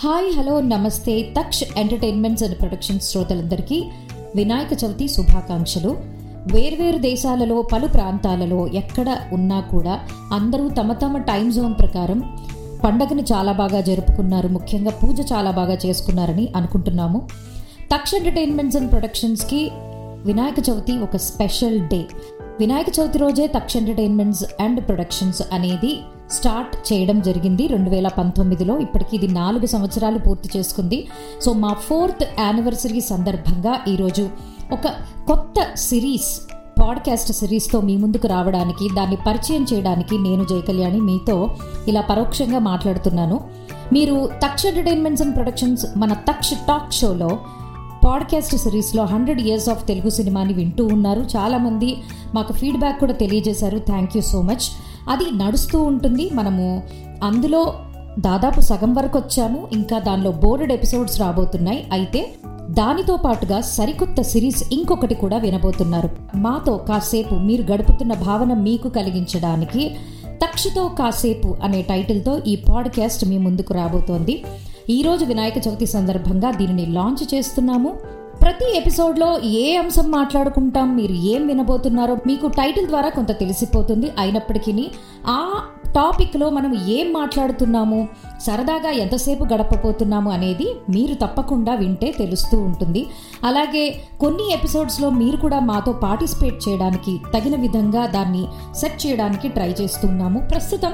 Hi hello నమస్తే. Taksh entertainments and production శ్రోతలందరికీ వినాయక చవితి శుభాకాంక్షలు. వేర్వేరు దేశాలలో పలు ప్రాంతాలలో ఎక్కడ ఉన్నా కూడా అందరూ తమ తమ టైం జోన్ ప్రకారం పండగను చాలా బాగా జరుపుకున్నారు. ముఖ్యంగా పూజ చాలా బాగా చేసుకున్నారని అనుకుంటున్నాము. తక్ష ఎంటర్టైన్మెంట్స్ అండ్ ప్రొడక్షన్స్కి వినాయక చవితి ఒక స్పెషల్ డే. వినాయక చవితి రోజే తక్ష ఎంటర్టైన్మెంట్స్ అండ్ ప్రొడక్షన్స్ అనేది స్టార్ట్ చేయడం జరిగింది రెండు వేల పంతొమ్మిదిలో. ఇప్పటికి ఇది నాలుగు సంవత్సరాలు పూర్తి చేసుకుంది. సో మా ఫోర్త్ యానివర్సరీ సందర్భంగా ఈరోజు ఒక కొత్త సిరీస్ పాడ్కాస్ట్ సిరీస్తో మీ ముందుకు రావడానికి దాన్ని పరిచయం చేయడానికి నేను జయకళ్యాణి మీతో ఇలా పరోక్షంగా మాట్లాడుతున్నాను. మీరు తక్ష ఎంటర్టైన్మెంట్స్ అండ్ ప్రొడక్షన్స్ మన తక్ష టాక్ షోలో పాడ్కాస్ట్ సిరీస్లో హండ్రెడ్ ఇయర్స్ ఆఫ్ తెలుగు సినిమాని వింటూ ఉన్నారు. చాలామంది మాకు ఫీడ్బ్యాక్ కూడా తెలియజేశారు. Thank you so much. అది నడుస్తూ ఉంటుంది. మనము అందులో దాదాపు సగం వరకు వచ్చాము. ఇంకా దానిలో బోర్డెడ్ ఎపిసోడ్స్ రాబోతున్నాయి. అయితే దానితో పాటుగా సరికొత్త సిరీస్ ఇంకొకటి కూడా వినబోతున్నారు. మాతో కాసేపు మీరు గడుపుతున్న భావన మీకు కలిగించడానికి తక్షతో కాసేపు అనే టైటిల్తో ఈ పాడ్కాస్ట్ మీ ముందుకు రాబోతోంది. ఈరోజు వినాయక చవితి సందర్భంగా దీనిని లాంచ్ చేస్తున్నాము. ప్రతి ఎపిసోడ్లో ఏ అంశం మాట్లాడుకుంటాం మీరు ఏం వినబోతున్నారో మీకు టైటిల్ ద్వారా కొంత తెలిసిపోతుంది. అయినప్పటికీ ఆ టాపిక్లో మనం ఏం మాట్లాడుతున్నాము? సరదాగా ఎంతసేపు గడపబోతున్నాము అనేది మీరు తప్పకుండా వింటే తెలుస్తూ ఉంటుంది. అలాగే కొన్ని ఎపిసోడ్స్లో మీరు కూడా మాతో పార్టిసిపేట్ చేయడానికి తగిన విధంగా దాన్ని సెట్ చేయడానికి ట్రై చేస్తున్నాము. ప్రస్తుతం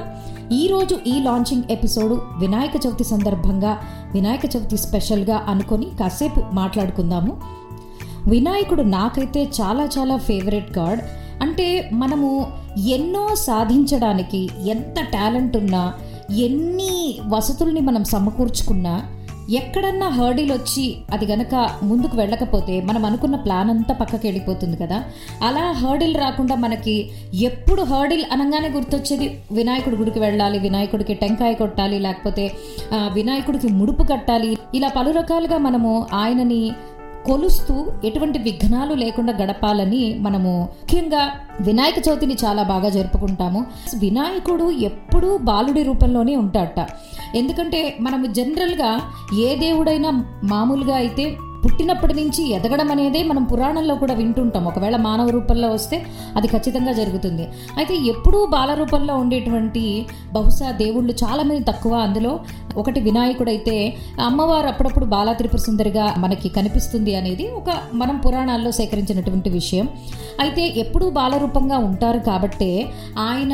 ఈరోజు ఈ లాంచింగ్ ఎపిసోడ్ వినాయక చవితి సందర్భంగా వినాయక చవితి స్పెషల్గా అనుకొని కాసేపు మాట్లాడుకుందాము. వినాయకుడు నాకైతే చాలా చాలా ఫేవరెట్ గాడ్. అంటే మనము ఎన్నో సాధించడానికి ఎంత టాలెంట్ ఉన్నా ఎన్ని వసతుల్ని మనం సమకూర్చుకున్నా ఎక్కడన్నా హర్డిల్ వచ్చి అది గనక ముందుకు వెళ్ళకపోతే మనం అనుకున్న ప్లాన్ అంతా పక్కకి వెళ్ళిపోతుంది కదా. అలా హర్డిల్ రాకుండా మనకి ఎప్పుడు హర్డిల్ అనగానే గుర్తొచ్చేది వినాయకుడి గుడికి వెళ్ళాలి వినాయకుడికి టెంకాయ కొట్టాలి లేకపోతే వినాయకుడికి ముడుపు కట్టాలి. ఇలా పలు రకాలుగా మనము ఆయనని కొలుస్తూ ఎటువంటి విఘ్నాలు లేకుండా గడపాలని మనము ముఖ్యంగా వినాయక చవితిని చాలా బాగా జరుపుకుంటాము. వినాయకుడు ఎప్పుడూ బాలుడి రూపంలోనే ఉంటాడట. ఎందుకంటే మనము జనరల్గా ఏ దేవుడైనా మామూలుగా అయితే పుట్టినప్పటి నుంచి ఎదగడం అనేదే మనం పురాణంలో కూడా వింటుంటాం. ఒకవేళ మానవ రూపంలో వస్తే అది ఖచ్చితంగా జరుగుతుంది. అయితే ఎప్పుడూ బాల రూపంలో ఉండేటువంటి బహుశా దేవుళ్ళు చాలా మంది తక్కువ. అందులో ఒకటి వినాయకుడైతే అమ్మవారు అప్పుడప్పుడు బాలా త్రిపుర సుందరిగా మనకి కనిపిస్తుంది అనేది ఒక మనం పురాణాల్లో సేకరించినటువంటి విషయం. అయితే ఎప్పుడూ బాలరూపంగా ఉంటారు కాబట్టే ఆయన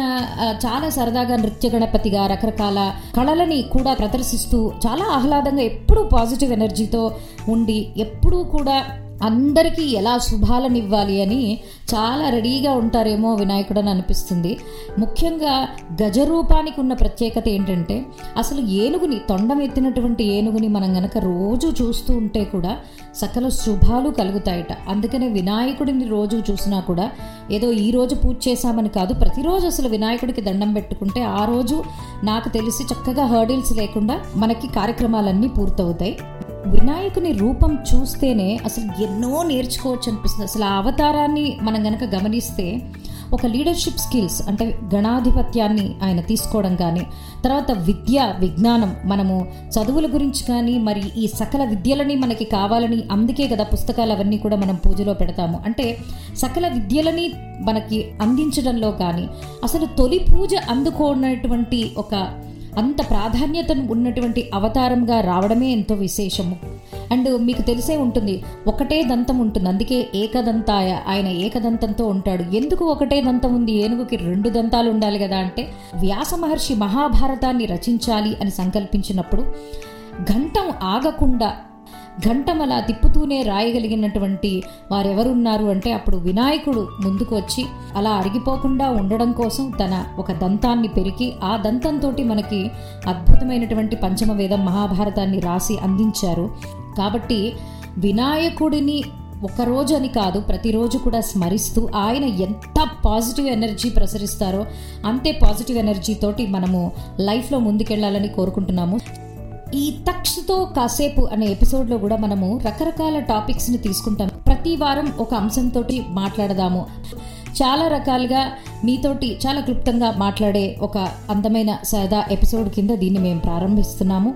చాలా సరదాగా నృత్య గణపతిగా రకరకాల కళలని కూడా ప్రదర్శిస్తూ చాలా ఆహ్లాదంగా ఎప్పుడూ పాజిటివ్ ఎనర్జీతో ఉండి ఎప్పుడూ కూడా అందరికీ ఎలా శుభాలనివ్వాలి అని చాలా రెడీగా ఉంటారేమో వినాయకుడు అని అనిపిస్తుంది. ముఖ్యంగా గజరూపానికి ఉన్న ప్రత్యేకత ఏంటంటే అసలు ఏనుగుని తొండం ఎత్తినటువంటి ఏనుగుని మనం గనక రోజు చూస్తూ ఉంటే కూడా సకల శుభాలు కలుగుతాయట. అందుకనే వినాయకుడిని రోజు చూసినా కూడా ఏదో ఈ రోజు పూజ చేశామని కాదు ప్రతిరోజు అసలు వినాయకుడికి దండం పెట్టుకుంటే ఆ రోజు నాకు తెలిసి చక్కగా హర్డిల్స్ లేకుండా మనకి కార్యక్రమాలన్నీ పూర్తవుతాయి. వినాయకుని రూపం చూస్తేనే అసలు ఎన్నో నేర్చుకోవచ్చు అనిపిస్తుంది. అసలు ఆ అవతారాన్ని మనం గనక గమనిస్తే ఒక లీడర్షిప్ స్కిల్స్ అంటే గణాధిపత్యాన్ని ఆయన తీసుకోవడం కానీ తర్వాత విద్య విజ్ఞానం మనము చదువుల గురించి కానీ మరి ఈ సకల విద్యలని మనకి కావాలని అందుకే కదా పుస్తకాలు అవన్నీ కూడా మనం పూజలో పెడతాము. అంటే సకల విద్యలని మనకి అందించడంలో కానీ అసలు తొలి పూజ అందుకున్నటువంటి ఒక అంత ప్రాధాన్యత ఉన్నటువంటి అవతారంగా రావడమే ఎంతో విశేషము. అండ్ మీకు తెలిసే ఉంటుంది ఒకటే దంతం ఉంటుంది. అందుకే ఏకదంతాయ ఆయన ఏకదంతంతో ఉంటాడు. ఎందుకు ఒకటే దంతం ఉంది? ఏనుగుకి రెండు దంతాలు ఉండాలి కదా అంటే వ్యాస మహర్షి మహాభారతాన్ని రచించాలి అని సంకల్పించినప్పుడు ఘంటం ఆగకుండా ఘంటమలా తిప్పుతూనే రాయగలిగినటువంటి వారెవరున్నారు అంటే అప్పుడు వినాయకుడు ముందుకు వచ్చి అలా అరిగిపోకుండా ఉండడం కోసం తన ఒక దంతాన్ని పెరికి ఆ దంతంతో మనకి అద్భుతమైనటువంటి పంచమ వేదం మహాభారతాన్ని రాసి అందించారు. కాబట్టి వినాయకుడిని ఒక రోజు అని కాదు ప్రతిరోజు కూడా స్మరిస్తూ ఆయన ఎంత పాజిటివ్ ఎనర్జీ ప్రసరిస్తారో అంతే పాజిటివ్ ఎనర్జీ తోటి మనము లైఫ్లో ముందుకెళ్ళాలని కోరుకుంటున్నాము. ఈ తక్షతో కాసేపు అనే ఎపిసోడ్లో కూడా మనము రకరకాల టాపిక్స్ని తీసుకుంటాం. ప్రతి వారం ఒక అంశంతో మాట్లాడదాము. చాలా రకాలుగా మీతోటి చాలా క్లుప్తంగా మాట్లాడే ఒక అందమైన సరదా ఎపిసోడ్ కింద దీన్ని మేము ప్రారంభిస్తున్నాము.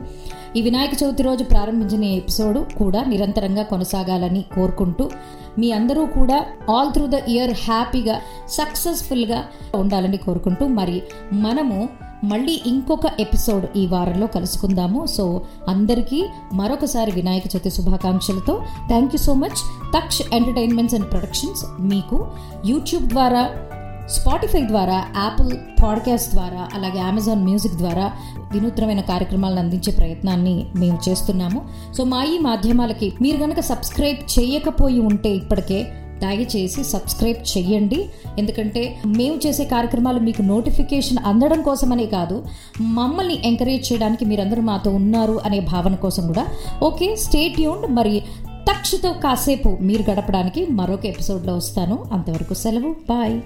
ఈ వినాయక చవితి రోజు ప్రారంభించిన ఎపిసోడ్ కూడా నిరంతరంగా కొనసాగాలని కోరుకుంటూ మీ అందరూ కూడా ఆల్ త్రూ ద ఇయర్ హ్యాపీగా సక్సెస్ఫుల్గా ఉండాలని కోరుకుంటూ మరి మనము మళ్ళీ ఇంకొక ఎపిసోడ్ ఈ వారంలో కలుసుకుందాము. సో అందరికీ మరొకసారి Vinayaka Chavithi శుభాకాంక్షలతో thank you so much Taksh entertainments and productions మీకు యూట్యూబ్ ద్వారా స్పాటిఫై ద్వారా యాపిల్ పాడ్కాస్ట్ ద్వారా అలాగే అమెజాన్ మ్యూజిక్ ద్వారా వినూత్నమైన కార్యక్రమాలను అందించే ప్రయత్నాన్ని మేము చేస్తున్నాము. సో మా ఈ మాధ్యమాలకి మీరు కనుక సబ్స్క్రైబ్ చేయకపోయి ఉంటే ఇప్పటికే దయచేసి సబ్స్క్రైబ్ చెయ్యండి. ఎందుకంటే మేము చేసే కార్యక్రమాలు మీకు నోటిఫికేషన్ అందడం కోసమనే కాదు మమ్మల్ని ఎంకరేజ్ చేయడానికి మీరందరూ మాతో ఉన్నారు అనే భావన కోసం కూడా. ఓకే స్టేట్ యూన్ మరి తక్షతో కాసేపు మీరు గడపడానికి మరొక ఎపిసోడ్లో వస్తాను. అంతవరకు సెలవు. బాయ్.